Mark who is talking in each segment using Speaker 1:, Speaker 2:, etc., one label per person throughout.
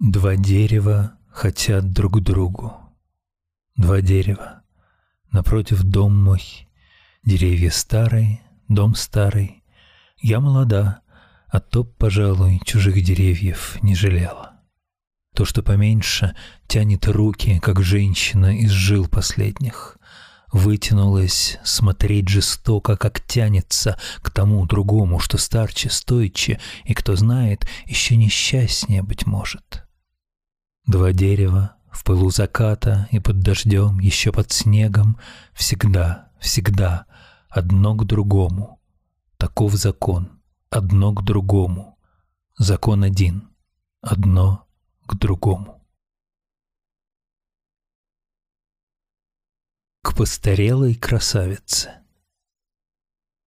Speaker 1: Два дерева хотят друг другу. Два дерева. Напротив дом мой. Деревья старые, дом старый. Я молода, а то, пожалуй, чужих деревьев не жалела. То, что поменьше, тянет руки, как женщина из жил последних. Вытянулась смотреть жестоко, как тянется к тому другому, что старче, стойче, и, кто знает, еще несчастнее, быть может. Два дерева в пылу заката и под дождем, еще под снегом, всегда, всегда одно к другому. Таков закон, одно к другому. Закон один, одно к другому. К постарелой красавице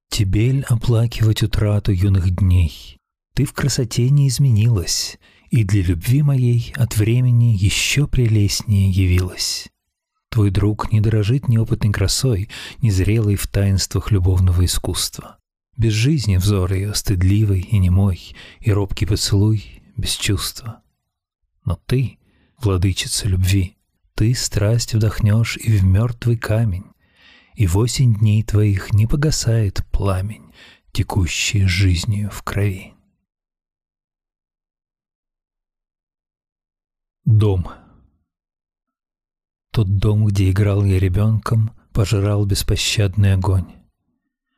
Speaker 1: Тебель оплакивать утрату юных дней. Ты в красоте не изменилась, и для любви моей от времени еще прелестнее явилась. Твой друг не дорожит неопытной красой, незрелой в таинствах любовного искусства. Без жизни взор ее стыдливый и немой, и робкий поцелуй без чувства. Но ты, владычица любви, ты страсть вдохнешь и в мертвый камень, и восемь дней твоих не погасает пламень, текущий жизнью в крови. Дом. Тот дом, где играл я ребенком, пожирал беспощадный огонь.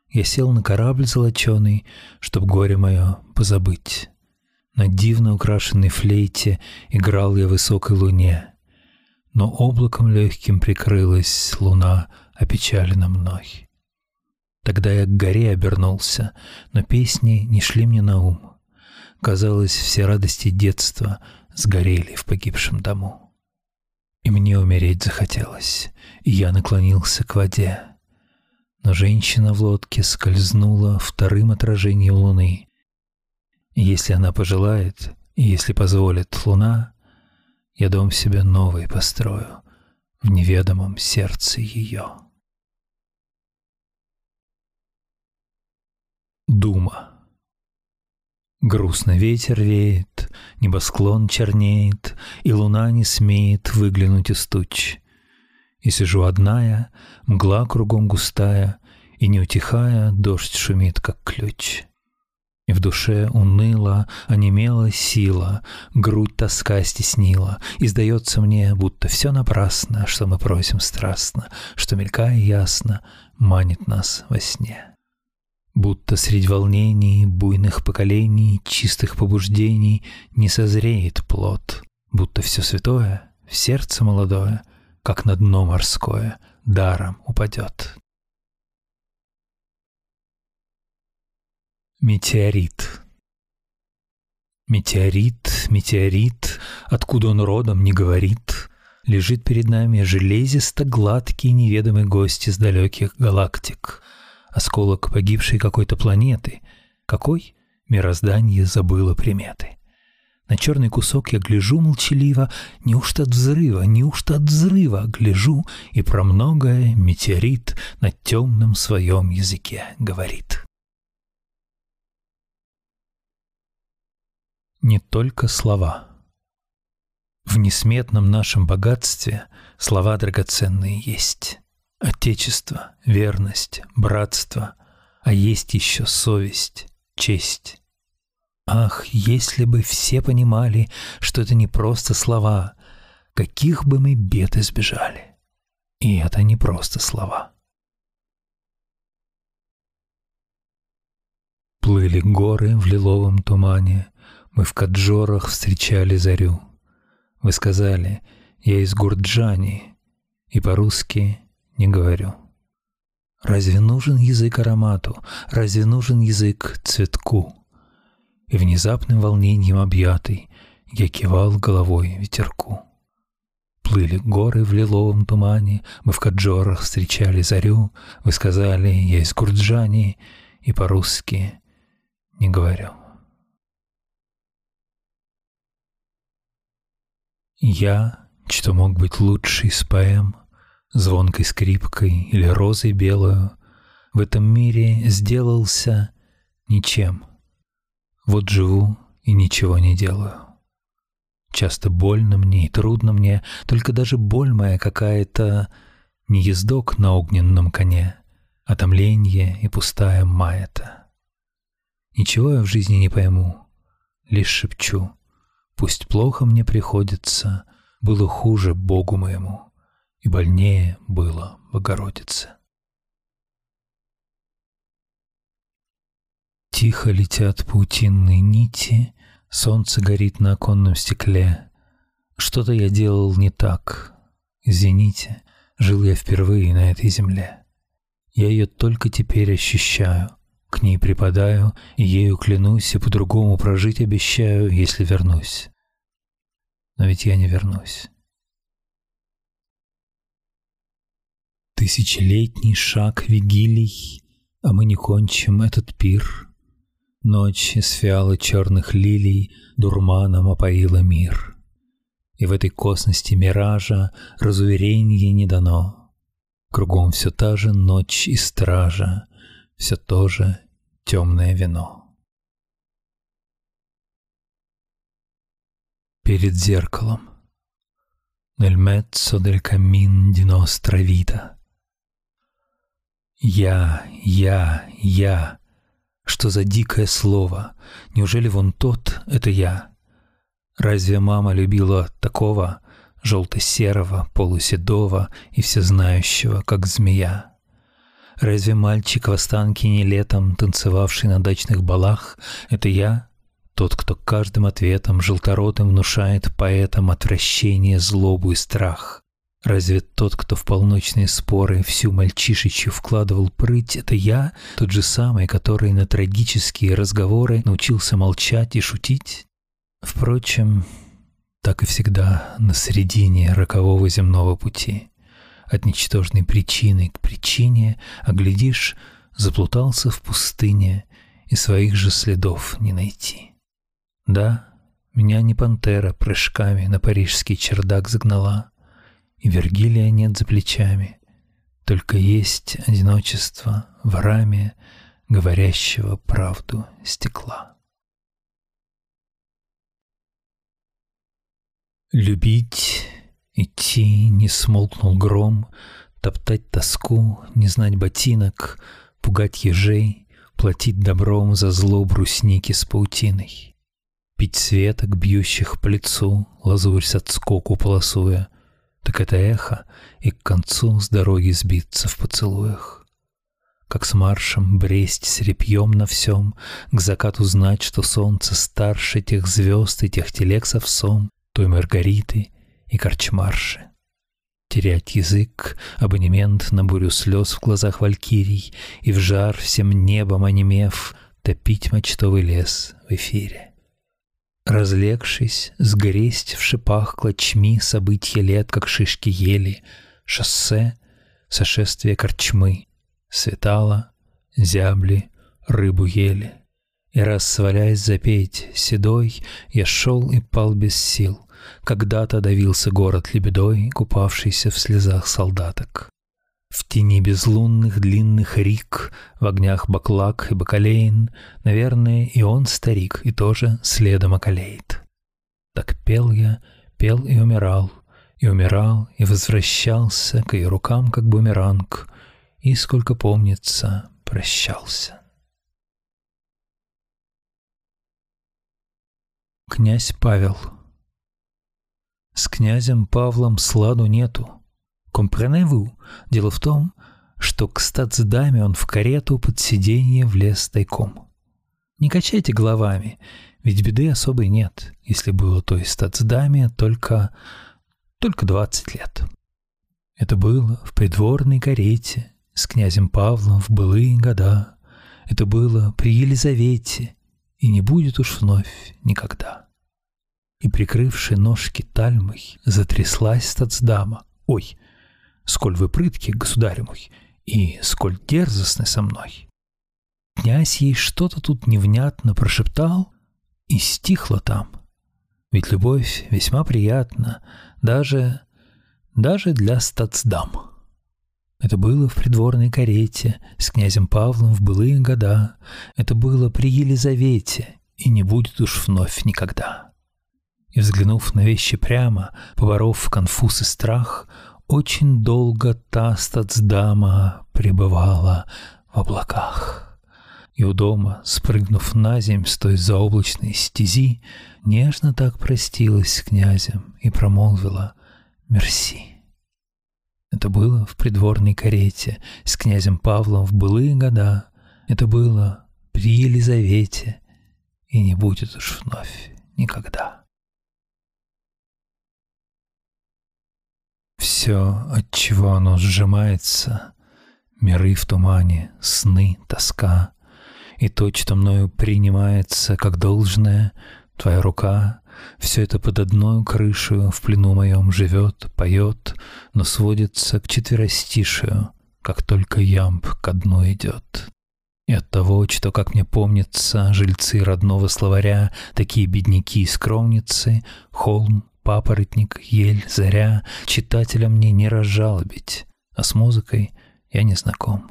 Speaker 1: Я сел на корабль золоченый, чтоб горе мое позабыть. На дивно украшенной флейте играл я высокой луне, но облаком легким прикрылась луна, опечалена мной. Тогда я к горе обернулся, но песни не шли мне на ум. Казалось, все радости детства сгорели в погибшем дому. И мне умереть захотелось, и я наклонился к воде. Но женщина в лодке скользнула вторым отражением луны. И если она пожелает, и если позволит луна, я дом себе новый построю в неведомом сердце ее. Дума Грустно ветер веет, небосклон чернеет, И луна не смеет выглянуть из туч. И сижу одна я, мгла кругом густая, И не утихая, дождь шумит, как ключ. И в душе уныло, онемела сила, Грудь тоска стеснила, И сдается мне, будто все напрасно, Что мы просим страстно, Что, мелькая ясно, манит нас во сне. Будто средь волнений, буйных поколений, чистых побуждений не созреет плод, будто все святое, в сердце молодое, как на дно морское, даром упадет. Метеорит. Метеорит, метеорит, откуда он родом, не говорит, лежит перед нами железисто-гладкий неведомый гость из далеких галактик — осколок погибшей какой-то планеты. Какой? Мироздание забыло приметы. На черный кусок я гляжу молчаливо, неужто от взрыва, неужто от взрыва, гляжу, и про многое метеорит на темном своем языке говорит. Не только слова. В несметном нашем богатстве слова драгоценные есть. Отечество, верность, братство, а есть еще совесть, честь. Ах, если бы все понимали, что это не просто слова, каких бы мы бед избежали. И это не просто слова. Плыли горы в лиловом тумане, мы в Каджорах встречали зарю. Вы сказали, я из Гурджани, и по-русски не говорю. Разве нужен язык аромату? Разве нужен язык цветку? И внезапным волнением объятый я кивал головой ветерку. Плыли горы в лиловом тумане, мы в Каджорах встречали зарю, вы сказали, я из Гурджани, и по-русски не говорю. Я, что мог быть лучший из поэм, звонкой скрипкой или розой белую, в этом мире сделался ничем. Вот живу и ничего не делаю. Часто больно мне и трудно мне, только даже боль моя какая-то не ездок на огненном коне, а томленье и пустая маята. Ничего я в жизни не пойму, лишь шепчу, пусть плохо мне приходится, было хуже Богу моему, и больнее было Богородице. Тихо летят паутинные нити, солнце горит на оконном стекле. Что-то я делал не так. Извините, жил я впервые на этой земле. Я ее только теперь ощущаю, к ней припадаю, и ею клянусь, и по-другому прожить обещаю, если вернусь. Но ведь я не вернусь. Тысячелетний шаг вигилий, а мы не кончим этот пир — Ночь из фиалы черных лилий дурманом опоила мир. И в этой косности миража разуверенье не дано. Кругом все та же ночь и стража, все то же темное вино. Перед зеркалом Nel mezzo del cammin di nostra vita. Я, я, я, что за дикое слово? Неужели вон тот — это я? Разве мама любила такого, желто-серого, полуседого и всезнающего, как змея? Разве мальчик в Останкине летом, танцевавший на дачных балах, это я? Тот, кто каждым ответом желторотым внушает поэтам отвращение, злобу и страх. Разве тот, кто в полночные споры всю мальчишечью вкладывал прыть, это я, тот же самый, который на трагические разговоры научился молчать и шутить? Впрочем, так и всегда на середине рокового земного пути. От ничтожной причины к причине, а глядишь, заплутался в пустыне и своих же следов не найти. Да, меня не пантера прыжками на парижский чердак загнала — и Вергилия нет за плечами, только есть одиночество в раме говорящего правду стекла. Любить, идти, не смолкнул гром, топтать тоску, не знать ботинок, пугать ежей, платить добром за зло брусники с паутиной. Пить светок, бьющих по лицу, лазурь с отскоку полосуя, так это эхо, и к концу с дороги сбиться в поцелуях. Как с маршем бресть с репьем на всем, К закату знать, что солнце старше Тех звезд и тех телег с Той Маргариты и корчмарши. Терять язык, абонемент на бурю слез в глазах валькирий И в жар всем небом онемев Топить мочтовый лес в эфире. Разлегшись, сгресть в шипах клочми События лет, как шишки ели, Шоссе, сошествие корчмы, Светало, зябли, рыбу ели. И раз свалясь запеть седой, Я шел и пал без сил. Когда-то давился город лебедой, Купавшийся в слезах солдаток. В тени безлунных длинных рик, В огнях баклак и бакалейн, Наверное, и он старик, И тоже следом околеет. Так пел я, пел и умирал, И умирал, и возвращался К ее рукам, как бумеранг, И, сколько помнится, прощался. Князь Павел С князем Павлом сладу нету, Компреневу? Дело в том, что к стацдаме он в карету под сиденье влез тайком. Не качайте головами, ведь беды особой нет, если было той стацдаме только... только двадцать лет. Это было в придворной карете с князем Павлом в былые года. Это было при Елизавете, и не будет уж вновь никогда. И, прикрывши ножки тальмой, затряслась стацдама. Ой, сколь вы прытки, государь мой, и сколь дерзостны со мной. Князь ей что-то тут невнятно прошептал, и стихло там. Ведь любовь весьма приятна, даже, даже для стацдам. Это было в придворной карете с князем Павлом в былые года. Это было при Елизавете, и не будет уж вновь никогда. И, взглянув на вещи прямо, поборов конфуз и страх, очень долго та стацдама пребывала в облаках. И у дома, спрыгнув на земь с той заоблачной стези, нежно так простилась с князем и промолвила «Мерси». Это было в придворной карете с князем Павлом в былые года. Это было при Елизавете и не будет уж вновь никогда. Все, от чего оно сжимается, миры в тумане, сны, тоска, и то, что мною принимается как должное, твоя рука, все это под одной крышей в плену моем живет, поет, но сводится к четверостишию, как только ямб ко дну идет. И от того, что, как мне помнится, жильцы родного словаря, такие бедняки и скромницы, холм, папоротник, ель, заря, читателя мне не разжалобить, а с музыкой я не знаком.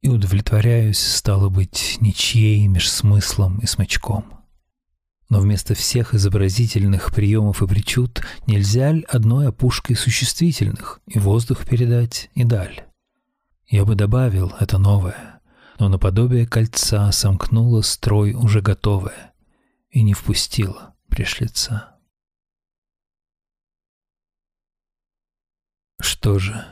Speaker 1: И удовлетворяюсь, стало быть, ничьей меж смыслом и смычком. Но вместо всех изобразительных приемов и причуд нельзя ли одной опушкой существительных и воздух передать, и даль? Я бы добавил это новое, но наподобие кольца сомкнула строй уже готовое и не впустила пришлица. Что же,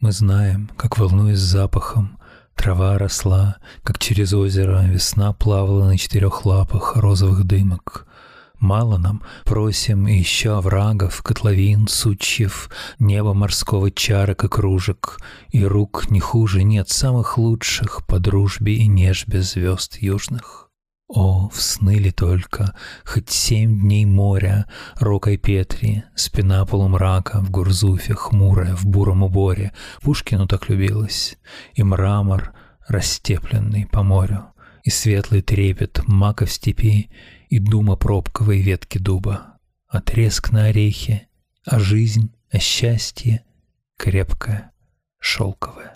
Speaker 1: мы знаем, как, волнуясь запахом, Трава росла, как через озеро, весна плавала на четырех лапах розовых дымок. Мало нам, просим еще оврагов, котловин, сучьев, неба морского чарок и кружек, и рук не хуже нет самых лучших по дружбе и нежбе звезд южных. О, в сны ли только, хоть семь дней моря, рокой Петри, спина полумрака в Гурзуфе, хмурая, в буром уборе, Пушкину так любилось, и мрамор, растепленный по морю, и светлый трепет мака в степи, и дума пробковой ветки дуба, а треск на орехе, а жизнь, а счастье крепкое, шелковое.